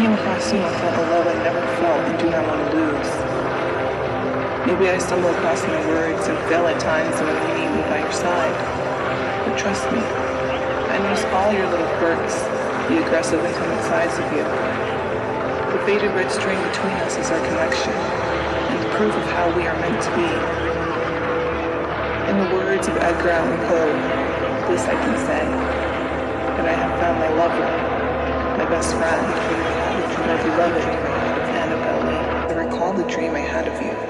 came across you and felt a love I never felt and do not want to lose. Maybe I stumble across my words and fail at times when I need me by your side. But trust me, I notice all your little quirks, the aggressive and timid sides of you. The faded red string between us is our connection, and the proof of how we are meant to be. In the words of Edgar Allan Poe, this I can say, that I have found my lover, my best friend, Annabel Lee. Uh, I recall the dream I had of you.